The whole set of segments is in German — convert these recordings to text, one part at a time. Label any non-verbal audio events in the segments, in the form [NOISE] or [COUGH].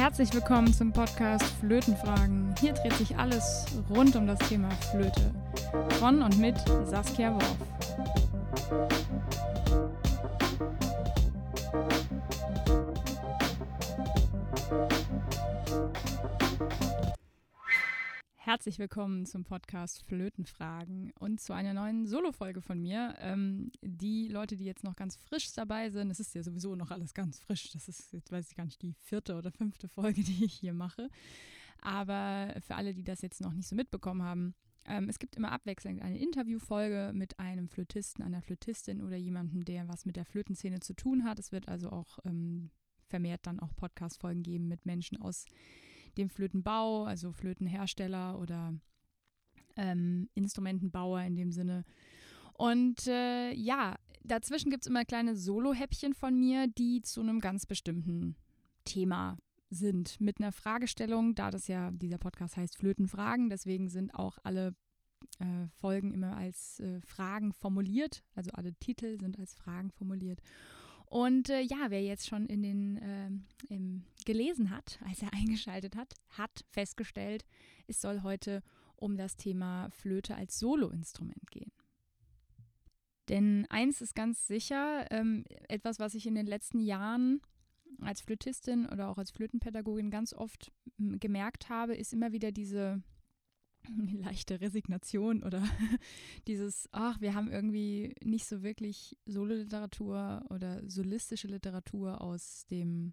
Herzlich willkommen zum Podcast Flötenfragen. Hier dreht sich alles rund um das Thema Flöte. Von und mit Saskia Worf. Herzlich willkommen zum Podcast Flötenfragen und zu einer neuen Solo-Folge von mir. Ähm, die Leute, die jetzt noch ganz frisch dabei sind, es ist ja sowieso noch alles ganz frisch. Das ist, jetzt weiß ich gar nicht, die vierte oder fünfte Folge, [LAUGHS] die ich hier mache. Aber für alle, die das jetzt noch nicht so mitbekommen haben, ähm, es gibt immer abwechselnd eine Interviewfolge mit einem Flötisten, einer Flötistin oder jemandem, der was mit der Flötenszene zu tun hat. Es wird also auch ähm, vermehrt dann auch Podcast-Folgen geben mit Menschen aus dem Flötenbau, also Flötenhersteller oder ähm, Instrumentenbauer in dem Sinne. Und äh, ja, dazwischen gibt es immer kleine Solo-Häppchen von mir, die zu einem ganz bestimmten Thema sind. Mit einer Fragestellung, da das ja dieser Podcast heißt Flötenfragen, deswegen sind auch alle äh, Folgen immer als äh, Fragen formuliert. Also alle Titel sind als Fragen formuliert. Und äh, ja, wer jetzt schon in den äh, im, gelesen hat, [LAUGHS] als er eingeschaltet hat, hat festgestellt, es soll heute um das Thema Flöte als Soloinstrument gehen. Denn eins ist ganz sicher, ähm, etwas, was ich in den letzten Jahren als Flötistin oder auch als Flötenpädagogin ganz oft gemerkt habe, ist immer wieder diese [LAUGHS] leichte Resignation oder [LAUGHS] dieses, ach, wir haben irgendwie nicht so wirklich Sololiteratur oder solistische Literatur aus dem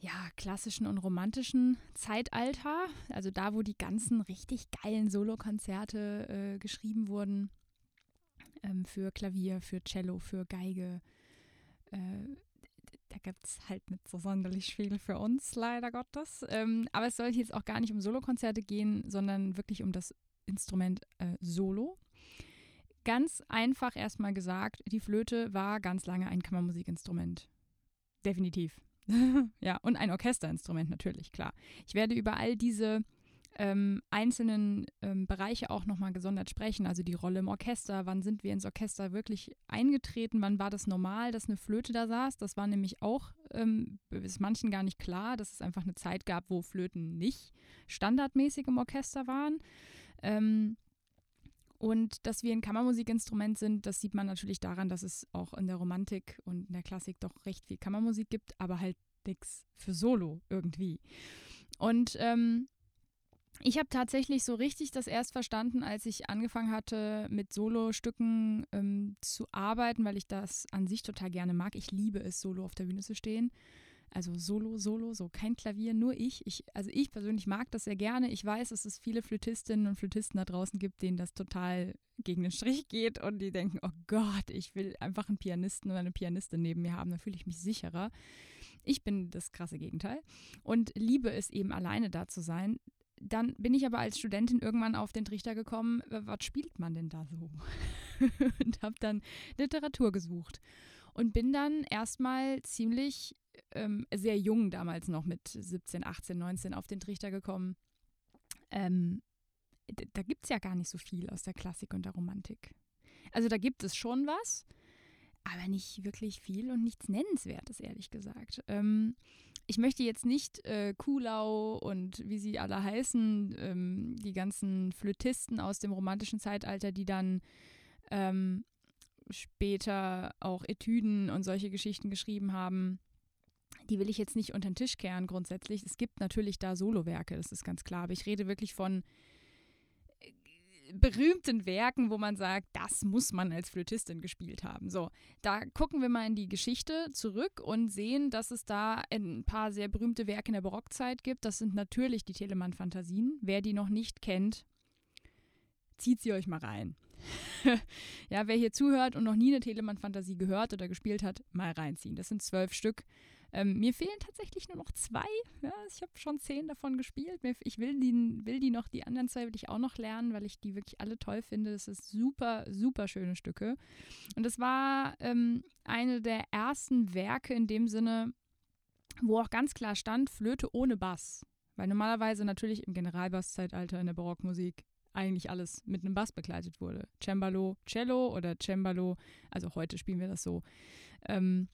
ja, klassischen und romantischen Zeitalter, also da, wo die ganzen richtig geilen Solokonzerte äh, geschrieben wurden, ähm, für Klavier, für Cello, für Geige, äh, da gibt es halt nicht so sonderlich viel für uns, leider Gottes. Ähm, aber es soll jetzt auch gar nicht um Solokonzerte gehen, sondern wirklich um das Instrument äh, Solo. Ganz einfach erstmal gesagt, die Flöte war ganz lange ein Kammermusikinstrument. Definitiv. [LAUGHS] ja, und ein Orchesterinstrument natürlich, klar. Ich werde über all diese ähm, einzelnen ähm, Bereiche auch nochmal gesondert sprechen. Also die Rolle im Orchester, wann sind wir ins Orchester wirklich eingetreten, wann war das normal, dass eine Flöte da saß. Das war nämlich auch, ähm, ist manchen gar nicht klar, dass es einfach eine Zeit gab, wo Flöten nicht standardmäßig im Orchester waren. Ähm, und dass wir ein Kammermusikinstrument sind, das sieht man natürlich daran, dass es auch in der Romantik und in der Klassik doch recht viel Kammermusik gibt, aber halt nichts für Solo irgendwie. Und ähm, ich habe tatsächlich so richtig das erst verstanden, als ich angefangen hatte, mit Solostücken ähm, zu arbeiten, weil ich das an sich total gerne mag. Ich liebe es, solo auf der Bühne zu stehen. Also solo, solo, so kein Klavier, nur ich. ich. Also ich persönlich mag das sehr gerne. Ich weiß, dass es viele Flötistinnen und Flötisten da draußen gibt, denen das total gegen den Strich geht und die denken, oh Gott, ich will einfach einen Pianisten oder eine Pianistin neben mir haben, da fühle ich mich sicherer. Ich bin das krasse Gegenteil und liebe es eben alleine da zu sein dann bin ich aber als Studentin irgendwann auf den Trichter gekommen, was spielt man denn da so? [LAUGHS] und habe dann Literatur gesucht und bin dann erstmal ziemlich ähm, sehr jung damals noch mit 17, 18, 19 auf den Trichter gekommen. Ähm, da gibt es ja gar nicht so viel aus der Klassik und der Romantik. Also da gibt es schon was, aber nicht wirklich viel und nichts Nennenswertes, ehrlich gesagt. Ähm, ich möchte jetzt nicht äh, Kuhlau und wie sie alle heißen, ähm, die ganzen Flötisten aus dem romantischen Zeitalter, die dann ähm, später auch Etüden und solche Geschichten geschrieben haben, die will ich jetzt nicht unter den Tisch kehren grundsätzlich. Es gibt natürlich da Solowerke, das ist ganz klar, aber ich rede wirklich von berühmten Werken, wo man sagt, das muss man als Flötistin gespielt haben. So, da gucken wir mal in die Geschichte zurück und sehen, dass es da ein paar sehr berühmte Werke in der Barockzeit gibt. Das sind natürlich die Telemann-Fantasien. Wer die noch nicht kennt, zieht sie euch mal rein. [LAUGHS] ja, wer hier zuhört und noch nie eine Telemann-Fantasie gehört oder gespielt hat, mal reinziehen. Das sind zwölf Stück. Ähm, mir fehlen tatsächlich nur noch zwei. Ja, ich habe schon zehn davon gespielt. Ich will die, will die noch, die anderen zwei will ich auch noch lernen, weil ich die wirklich alle toll finde. Das ist super, super schöne Stücke. Und es war ähm, eine der ersten Werke in dem Sinne, wo auch ganz klar stand, Flöte ohne Bass. Weil normalerweise natürlich im Generalbasszeitalter in der Barockmusik eigentlich alles mit einem Bass begleitet wurde. Cembalo, Cello oder Cembalo, also heute spielen wir das so. Ähm,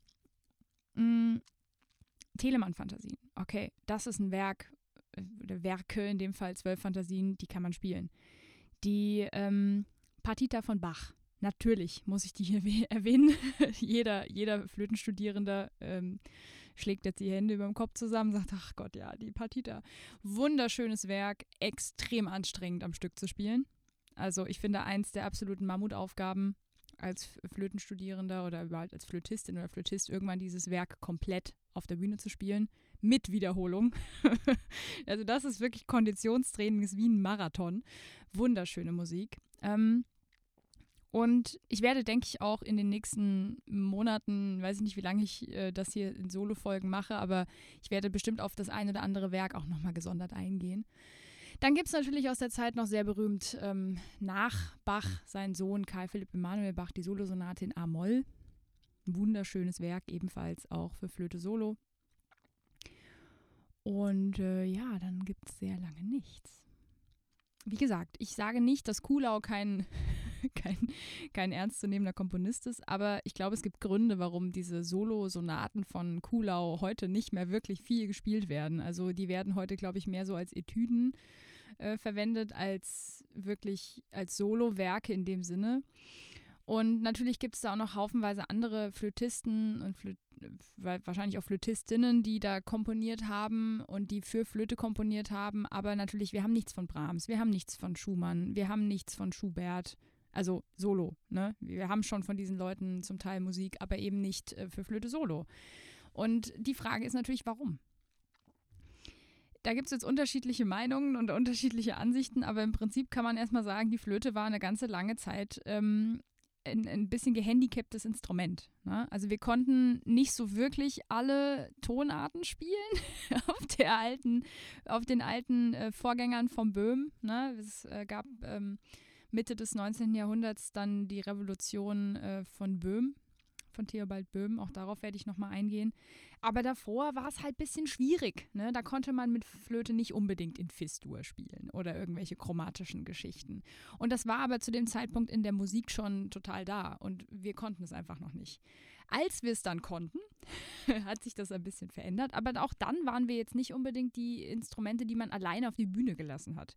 mm, Telemann-Fantasien. Okay, das ist ein Werk, äh, oder Werke, in dem Fall zwölf Fantasien, die kann man spielen. Die ähm, Partita von Bach. Natürlich muss ich die hier [LAUGHS] erwähnen. jeder, jeder Flötenstudierende ähm, schlägt jetzt die Hände über dem Kopf zusammen, sagt, ach Gott, ja, die Partita. Wunderschönes Werk, extrem anstrengend am Stück zu spielen. Also ich finde eins der absoluten Mammutaufgaben als Flötenstudierender oder überhaupt als Flötistin oder Flötist irgendwann dieses Werk komplett auf der Bühne zu spielen mit Wiederholung. [LAUGHS] also das ist wirklich Konditionstraining, ist wie ein Marathon. Wunderschöne Musik. Ähm, und ich werde, denke ich, auch in den nächsten Monaten, weiß ich nicht, wie lange ich äh, das hier in Solo-Folgen mache, aber ich werde bestimmt auf das eine oder andere Werk auch nochmal gesondert eingehen. Dann gibt es natürlich aus der Zeit noch sehr berühmt ähm, nach Bach sein Sohn Karl Philipp Emanuel Bach die Solosonate in A-Moll. Ein wunderschönes Werk, ebenfalls auch für Flöte Solo. Und äh, ja, dann gibt es sehr lange nichts. Wie gesagt, ich sage nicht, dass Kulau kein, [LAUGHS] kein, kein ernstzunehmender Komponist ist, aber ich glaube, es gibt Gründe, warum diese Solo-Sonaten von Kulau heute nicht mehr wirklich viel gespielt werden. Also die werden heute, glaube ich, mehr so als Etüden äh, verwendet, als wirklich als Solo-Werke in dem Sinne. Und natürlich gibt es da auch noch haufenweise andere Flötisten und Flöt wahrscheinlich auch Flötistinnen, die da komponiert haben und die für Flöte komponiert haben. Aber natürlich, wir haben nichts von Brahms, wir haben nichts von Schumann, wir haben nichts von Schubert. Also Solo, ne? Wir haben schon von diesen Leuten zum Teil Musik, aber eben nicht äh, für Flöte Solo. Und die Frage ist natürlich, warum? Da gibt es jetzt unterschiedliche Meinungen und unterschiedliche Ansichten, aber im Prinzip kann man erstmal sagen, die Flöte war eine ganze lange Zeit ähm, ein, ein bisschen gehandicaptes Instrument. Ne? Also wir konnten nicht so wirklich alle Tonarten spielen [LAUGHS] auf der alten, auf den alten äh, Vorgängern vom Böhm. Ne? Es äh, gab ähm, Mitte des 19. Jahrhunderts dann die Revolution äh, von Böhm, von Theobald Böhm. Auch darauf werde ich nochmal eingehen. Aber davor war es halt ein bisschen schwierig. Ne? Da konnte man mit Flöte nicht unbedingt in Fistur spielen oder irgendwelche chromatischen Geschichten. Und das war aber zu dem Zeitpunkt in der Musik schon total da und wir konnten es einfach noch nicht. Als wir es dann konnten, [LAUGHS] hat sich das ein bisschen verändert. Aber auch dann waren wir jetzt nicht unbedingt die Instrumente, die man alleine auf die Bühne gelassen hat,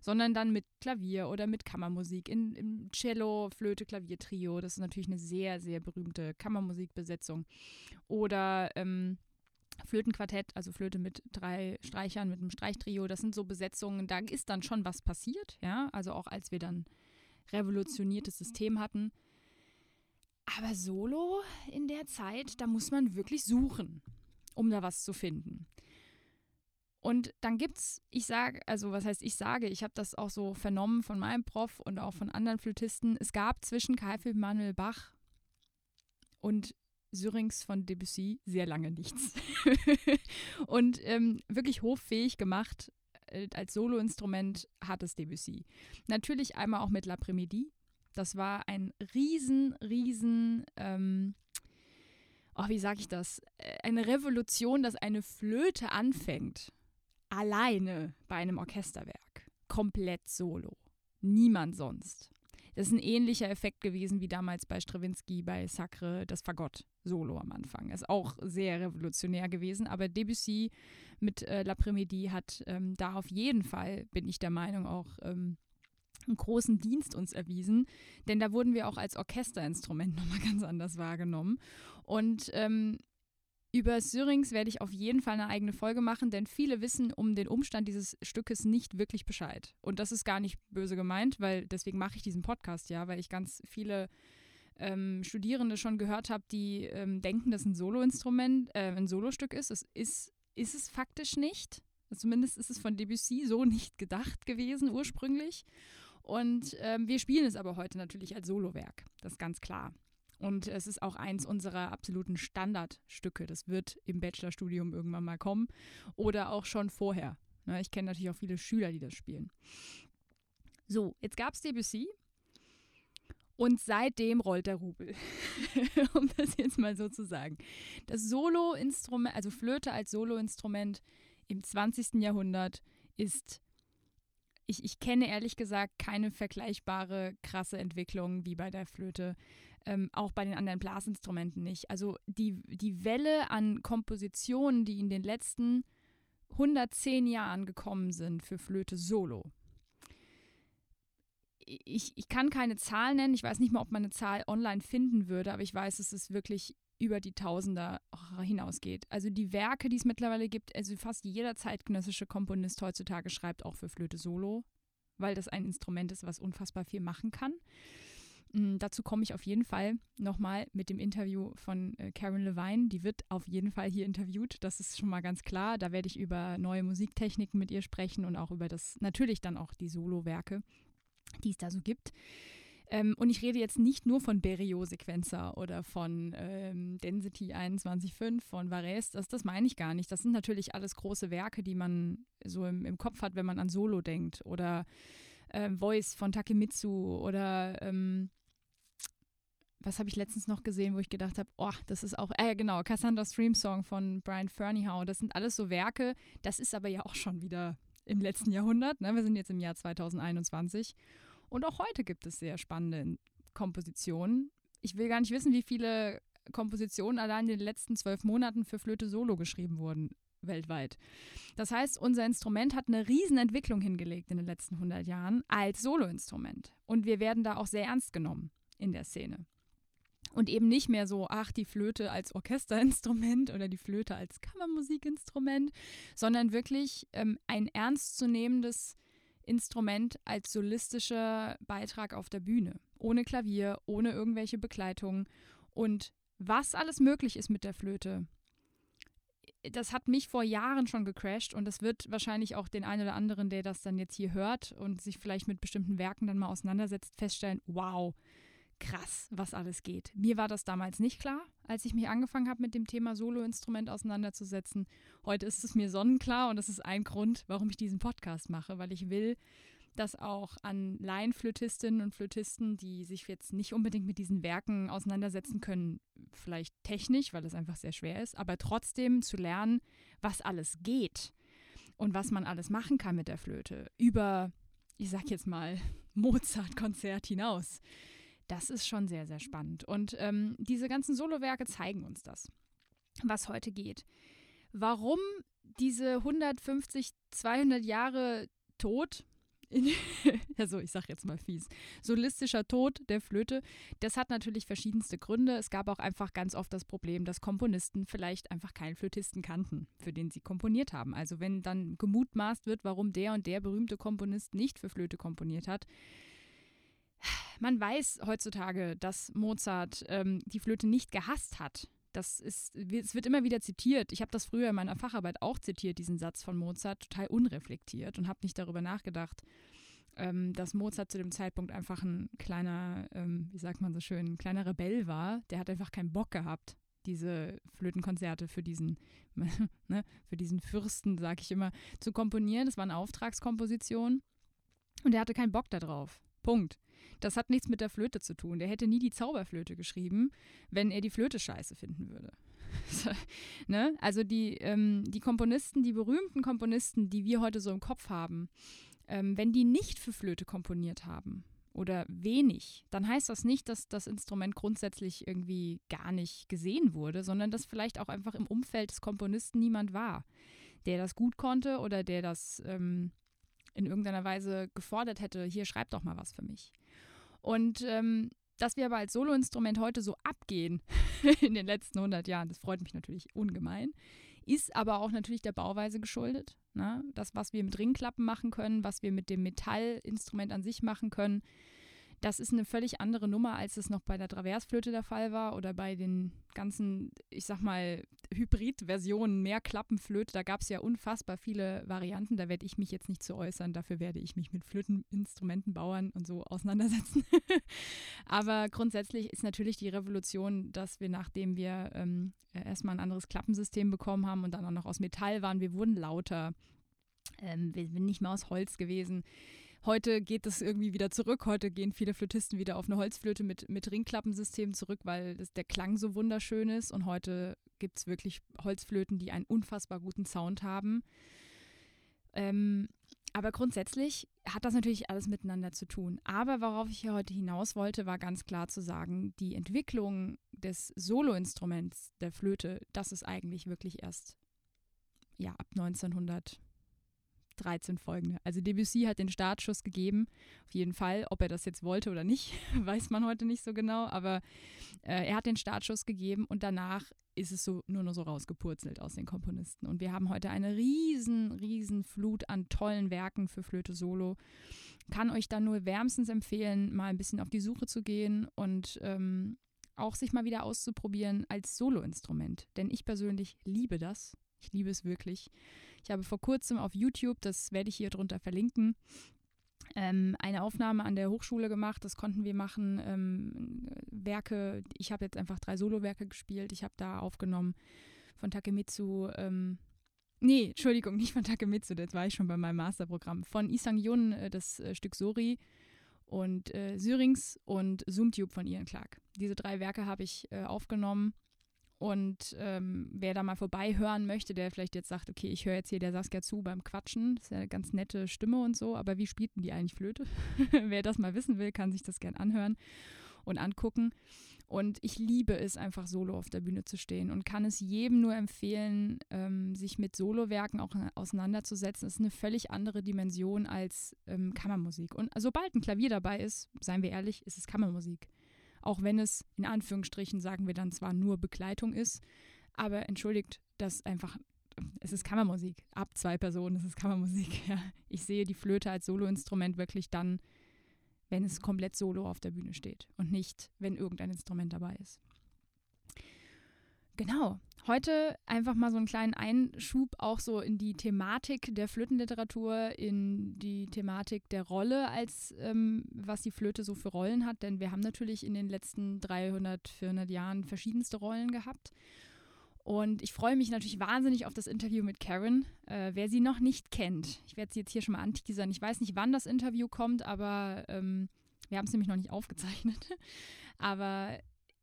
sondern dann mit Klavier oder mit Kammermusik, in, in Cello, Flöte, Klavier, Trio. Das ist natürlich eine sehr, sehr berühmte Kammermusikbesetzung. Oder ähm, Flötenquartett, also Flöte mit drei Streichern, mit einem Streichtrio, das sind so Besetzungen, da ist dann schon was passiert, ja, also auch als wir dann revolutioniertes System hatten. Aber Solo in der Zeit, da muss man wirklich suchen, um da was zu finden. Und dann gibt's, ich sage, also was heißt ich sage, ich habe das auch so vernommen von meinem Prof und auch von anderen Flötisten. Es gab zwischen Karl Manuel Bach und Syrings von Debussy sehr lange nichts. [LAUGHS] und ähm, wirklich hoffähig gemacht äh, als Soloinstrument hat es Debussy. Natürlich einmal auch mit L'Après-Midi, das war ein riesen, riesen, ähm, oh, wie sage ich das? Äh, eine Revolution, dass eine Flöte anfängt. Alleine bei einem Orchesterwerk. Komplett solo. Niemand sonst. Das ist ein ähnlicher Effekt gewesen wie damals bei Stravinsky bei Sacre, das Fagott Solo am Anfang. Ist auch sehr revolutionär gewesen, aber Debussy mit äh, L'Après-Midi hat ähm, da auf jeden Fall, bin ich der Meinung, auch ähm, einen großen Dienst uns erwiesen, denn da wurden wir auch als Orchesterinstrument [LAUGHS] nochmal ganz anders wahrgenommen. Und ähm, über Syrings werde ich auf jeden Fall eine eigene Folge machen, denn viele wissen um den Umstand dieses Stückes nicht wirklich Bescheid. Und das ist gar nicht böse gemeint, weil deswegen mache ich diesen Podcast ja, weil ich ganz viele ähm, Studierende schon gehört habe, die ähm, denken, dass ein Soloinstrument äh, ein Solostück ist. Es ist, ist es faktisch nicht. Zumindest ist es von Debussy so nicht gedacht gewesen ursprünglich. Und ähm, wir spielen es aber heute natürlich als Solowerk, das ist ganz klar. Und es ist auch eins unserer absoluten Standardstücke. Das wird im Bachelorstudium irgendwann mal kommen oder auch schon vorher. Ne, ich kenne natürlich auch viele Schüler, die das spielen. So, jetzt gab es Debussy und seitdem rollt der Rubel, [LAUGHS] um das jetzt mal so zu sagen. Das Soloinstrument, also Flöte als Soloinstrument im 20. Jahrhundert ist ich, ich kenne ehrlich gesagt keine vergleichbare krasse Entwicklung wie bei der Flöte. Ähm, auch bei den anderen Blasinstrumenten nicht. Also die, die Welle an Kompositionen, die in den letzten 110 Jahren gekommen sind für Flöte Solo. Ich, ich kann keine Zahl nennen, ich weiß nicht mal, ob man eine Zahl online finden würde, aber ich weiß, es wirklich über die Tausender hinausgeht. Also die Werke, die es mittlerweile gibt, also fast jeder zeitgenössische Komponist heutzutage schreibt auch für Flöte Solo, weil das ein Instrument ist, was unfassbar viel machen kann. Mm, dazu komme ich auf jeden Fall nochmal mit dem Interview von äh, Karen Levine. Die wird auf jeden Fall hier interviewt, das ist schon mal ganz klar. Da werde ich über neue Musiktechniken mit ihr sprechen und auch über das, natürlich dann auch die Solo-Werke, die es da so gibt. Ähm, und ich rede jetzt nicht nur von Berio-Sequenzer oder von ähm, Density 21.5, von Varese, das, das meine ich gar nicht. Das sind natürlich alles große Werke, die man so im, im Kopf hat, wenn man an Solo denkt. Oder äh, Voice von Takemitsu oder ähm, was habe ich letztens noch gesehen, wo ich gedacht habe, oh, das ist auch, äh, genau, Cassandra Stream Song von Brian Ferneyhough. Das sind alles so Werke, das ist aber ja auch schon wieder im letzten Jahrhundert. Ne? Wir sind jetzt im Jahr 2021. Und auch heute gibt es sehr spannende Kompositionen. Ich will gar nicht wissen, wie viele Kompositionen allein in den letzten zwölf Monaten für Flöte Solo geschrieben wurden weltweit. Das heißt, unser Instrument hat eine Riesenentwicklung hingelegt in den letzten 100 Jahren als Soloinstrument. Und wir werden da auch sehr ernst genommen in der Szene. Und eben nicht mehr so, ach, die Flöte als Orchesterinstrument oder die Flöte als Kammermusikinstrument, sondern wirklich ähm, ein ernstzunehmendes Instrument als solistischer Beitrag auf der Bühne. Ohne Klavier, ohne irgendwelche Begleitung. Und was alles möglich ist mit der Flöte, das hat mich vor Jahren schon gecrashed und das wird wahrscheinlich auch den einen oder anderen, der das dann jetzt hier hört und sich vielleicht mit bestimmten Werken dann mal auseinandersetzt, feststellen, wow, krass, was alles geht. Mir war das damals nicht klar, als ich mich angefangen habe, mit dem Thema Soloinstrument auseinanderzusetzen. Heute ist es mir sonnenklar und das ist ein Grund, warum ich diesen Podcast mache, weil ich will, dass auch an Laienflötistinnen und Flötisten, die sich jetzt nicht unbedingt mit diesen Werken auseinandersetzen können, vielleicht technisch, weil es einfach sehr schwer ist, aber trotzdem zu lernen, was alles geht und was man alles machen kann mit der Flöte über, ich sag jetzt mal, Mozart-Konzert hinaus. Das ist schon sehr, sehr spannend. Und ähm, diese ganzen Solowerke zeigen uns das, was heute geht. Warum diese 150, 200 Jahre Tod, also [LAUGHS] ich sage jetzt mal fies, solistischer Tod der Flöte, das hat natürlich verschiedenste Gründe. Es gab auch einfach ganz oft das Problem, dass Komponisten vielleicht einfach keinen Flötisten kannten, für den sie komponiert haben. Also wenn dann gemutmaßt wird, warum der und der berühmte Komponist nicht für Flöte komponiert hat, man weiß heutzutage, dass Mozart ähm, die Flöte nicht gehasst hat. Das ist, es wird immer wieder zitiert. Ich habe das früher in meiner Facharbeit auch zitiert, diesen Satz von Mozart, total unreflektiert und habe nicht darüber nachgedacht, ähm, dass Mozart zu dem Zeitpunkt einfach ein kleiner, ähm, wie sagt man so schön, ein kleiner Rebell war. Der hat einfach keinen Bock gehabt, diese Flötenkonzerte für diesen, [LAUGHS] ne, für diesen Fürsten, sage ich immer, zu komponieren. Das war eine Auftragskomposition und er hatte keinen Bock darauf. Punkt. Das hat nichts mit der Flöte zu tun. Der hätte nie die Zauberflöte geschrieben, wenn er die Flöte scheiße finden würde. [LAUGHS] ne? Also die, ähm, die Komponisten, die berühmten Komponisten, die wir heute so im Kopf haben, ähm, wenn die nicht für Flöte komponiert haben oder wenig, dann heißt das nicht, dass das Instrument grundsätzlich irgendwie gar nicht gesehen wurde, sondern dass vielleicht auch einfach im Umfeld des Komponisten niemand war, der das gut konnte oder der das ähm, in irgendeiner Weise gefordert hätte, hier schreib doch mal was für mich. Und ähm, dass wir aber als Soloinstrument heute so abgehen [LAUGHS] in den letzten 100 Jahren, das freut mich natürlich ungemein, ist aber auch natürlich der Bauweise geschuldet. Ne? Das, was wir mit Ringklappen machen können, was wir mit dem Metallinstrument an sich machen können, das ist eine völlig andere Nummer, als es noch bei der Traversflöte der Fall war oder bei den ganzen, ich sag mal, Hybrid-Versionen, Mehrklappenflöte. Da gab es ja unfassbar viele Varianten. Da werde ich mich jetzt nicht zu äußern. Dafür werde ich mich mit Flöteninstrumentenbauern und so auseinandersetzen. [LAUGHS] Aber grundsätzlich ist natürlich die Revolution, dass wir, nachdem wir ähm, erstmal ein anderes Klappensystem bekommen haben und dann auch noch aus Metall waren, wir wurden lauter. Ähm, wir sind nicht mehr aus Holz gewesen Heute geht es irgendwie wieder zurück. Heute gehen viele Flötisten wieder auf eine Holzflöte mit, mit Ringklappensystem zurück, weil das, der Klang so wunderschön ist. Und heute gibt es wirklich Holzflöten, die einen unfassbar guten Sound haben. Ähm, aber grundsätzlich hat das natürlich alles miteinander zu tun. Aber worauf ich hier heute hinaus wollte, war ganz klar zu sagen, die Entwicklung des Soloinstruments der Flöte, das ist eigentlich wirklich erst ja, ab 1900 13 folgende. Also Debussy hat den Startschuss gegeben, auf jeden Fall. Ob er das jetzt wollte oder nicht, [LAUGHS] weiß man heute nicht so genau, aber äh, er hat den Startschuss gegeben und danach ist es so nur noch so rausgepurzelt aus den Komponisten. Und wir haben heute eine riesen, riesen Flut an tollen Werken für Flöte Solo. Kann euch dann nur wärmstens empfehlen, mal ein bisschen auf die Suche zu gehen und ähm, auch sich mal wieder auszuprobieren als Soloinstrument. Denn ich persönlich liebe das. Ich liebe es wirklich. Ich habe vor kurzem auf YouTube, das werde ich hier drunter verlinken, ähm, eine Aufnahme an der Hochschule gemacht. Das konnten wir machen. Ähm, Werke, ich habe jetzt einfach drei Solowerke gespielt. Ich habe da aufgenommen von Takemitsu. Ähm, nee, Entschuldigung, nicht von Takemitsu, das war ich schon bei meinem Masterprogramm. Von Isang Yun, äh, das äh, Stück Sori und äh, Syrings und Zoomtube von Ian Clark. Diese drei Werke habe ich äh, aufgenommen und ähm, wer da mal vorbei hören möchte, der vielleicht jetzt sagt, okay, ich höre jetzt hier der Saskia zu beim Quatschen, das ist ja eine ganz nette Stimme und so, aber wie spielt denn die eigentlich Flöte? [LAUGHS] wer das mal wissen will, kann sich das gern anhören und angucken. Und ich liebe es einfach solo auf der Bühne zu stehen und kann es jedem nur empfehlen, ähm, sich mit Solowerken auch auseinanderzusetzen. Das ist eine völlig andere Dimension als ähm, Kammermusik. Und sobald ein Klavier dabei ist, seien wir ehrlich, ist es Kammermusik auch wenn es in Anführungsstrichen, sagen wir dann zwar nur Begleitung ist, aber entschuldigt, das einfach, es ist Kammermusik. Ab zwei Personen ist es Kammermusik. [LAUGHS] Ja. Ich sehe die Flöte als Soloinstrument wirklich dann, wenn es komplett solo auf der Bühne steht und nicht, wenn irgendein Instrument dabei ist. Genau. Heute einfach mal so einen kleinen Einschub auch so in die Thematik der Flötenliteratur, in die Thematik der Rolle, als ähm, was die Flöte so für Rollen hat. Denn wir haben natürlich in den letzten 300, 400 Jahren verschiedenste Rollen gehabt. Und ich freue mich natürlich wahnsinnig auf das Interview mit Karen. Äh, wer sie noch nicht kennt, ich werde sie jetzt hier schon mal anteasern. Ich weiß nicht, wann das Interview kommt, aber ähm, wir haben es nämlich noch nicht aufgezeichnet. [LAUGHS] aber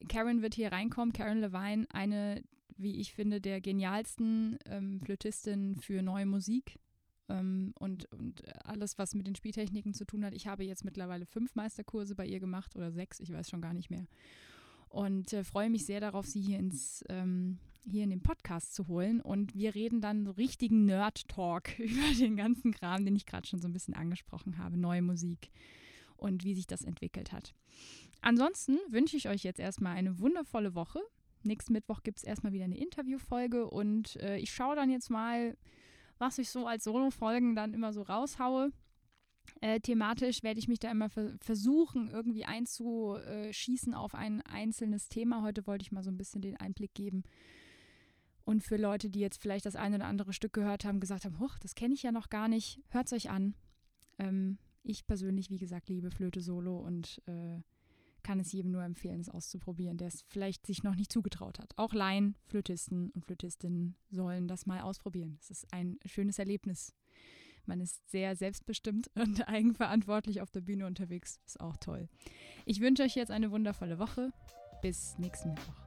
Karen wird hier reinkommen. Karen Levine, eine, wie ich finde, der genialsten ähm, Flötistin für neue Musik. Ähm, und, und alles, was mit den Spieltechniken zu tun hat. Ich habe jetzt mittlerweile fünf Meisterkurse bei ihr gemacht oder sechs, ich weiß schon gar nicht mehr. Und äh, freue mich sehr darauf, sie hier ins ähm, hier in den Podcast zu holen. Und wir reden dann so richtigen Nerd-Talk [LAUGHS] über den ganzen Kram, den ich gerade schon so ein bisschen angesprochen habe, neue Musik und wie sich das entwickelt hat. Ansonsten wünsche ich euch jetzt erstmal eine wundervolle Woche. Nächsten Mittwoch gibt es erstmal wieder eine Interviewfolge und äh, ich schaue dann jetzt mal, was ich so als Solo-Folgen dann immer so raushaue. Äh, thematisch werde ich mich da immer versuchen, irgendwie einzuschießen auf ein einzelnes Thema. Heute wollte ich mal so ein bisschen den Einblick geben. Und für Leute, die jetzt vielleicht das eine oder andere Stück gehört haben, gesagt haben, Huch, das kenne ich ja noch gar nicht, hört es euch an. Ähm, ich persönlich, wie gesagt, liebe Flöte Solo und äh, kann es jedem nur empfehlen, es auszuprobieren, der es vielleicht sich noch nicht zugetraut hat. Auch Laien, Flötisten und Flötistinnen sollen das mal ausprobieren. Es ist ein schönes Erlebnis. Man ist sehr selbstbestimmt [LAUGHS] und eigenverantwortlich auf der Bühne unterwegs. Ist auch toll. Ich wünsche euch jetzt eine wundervolle Woche. Bis nächsten Mittwoch.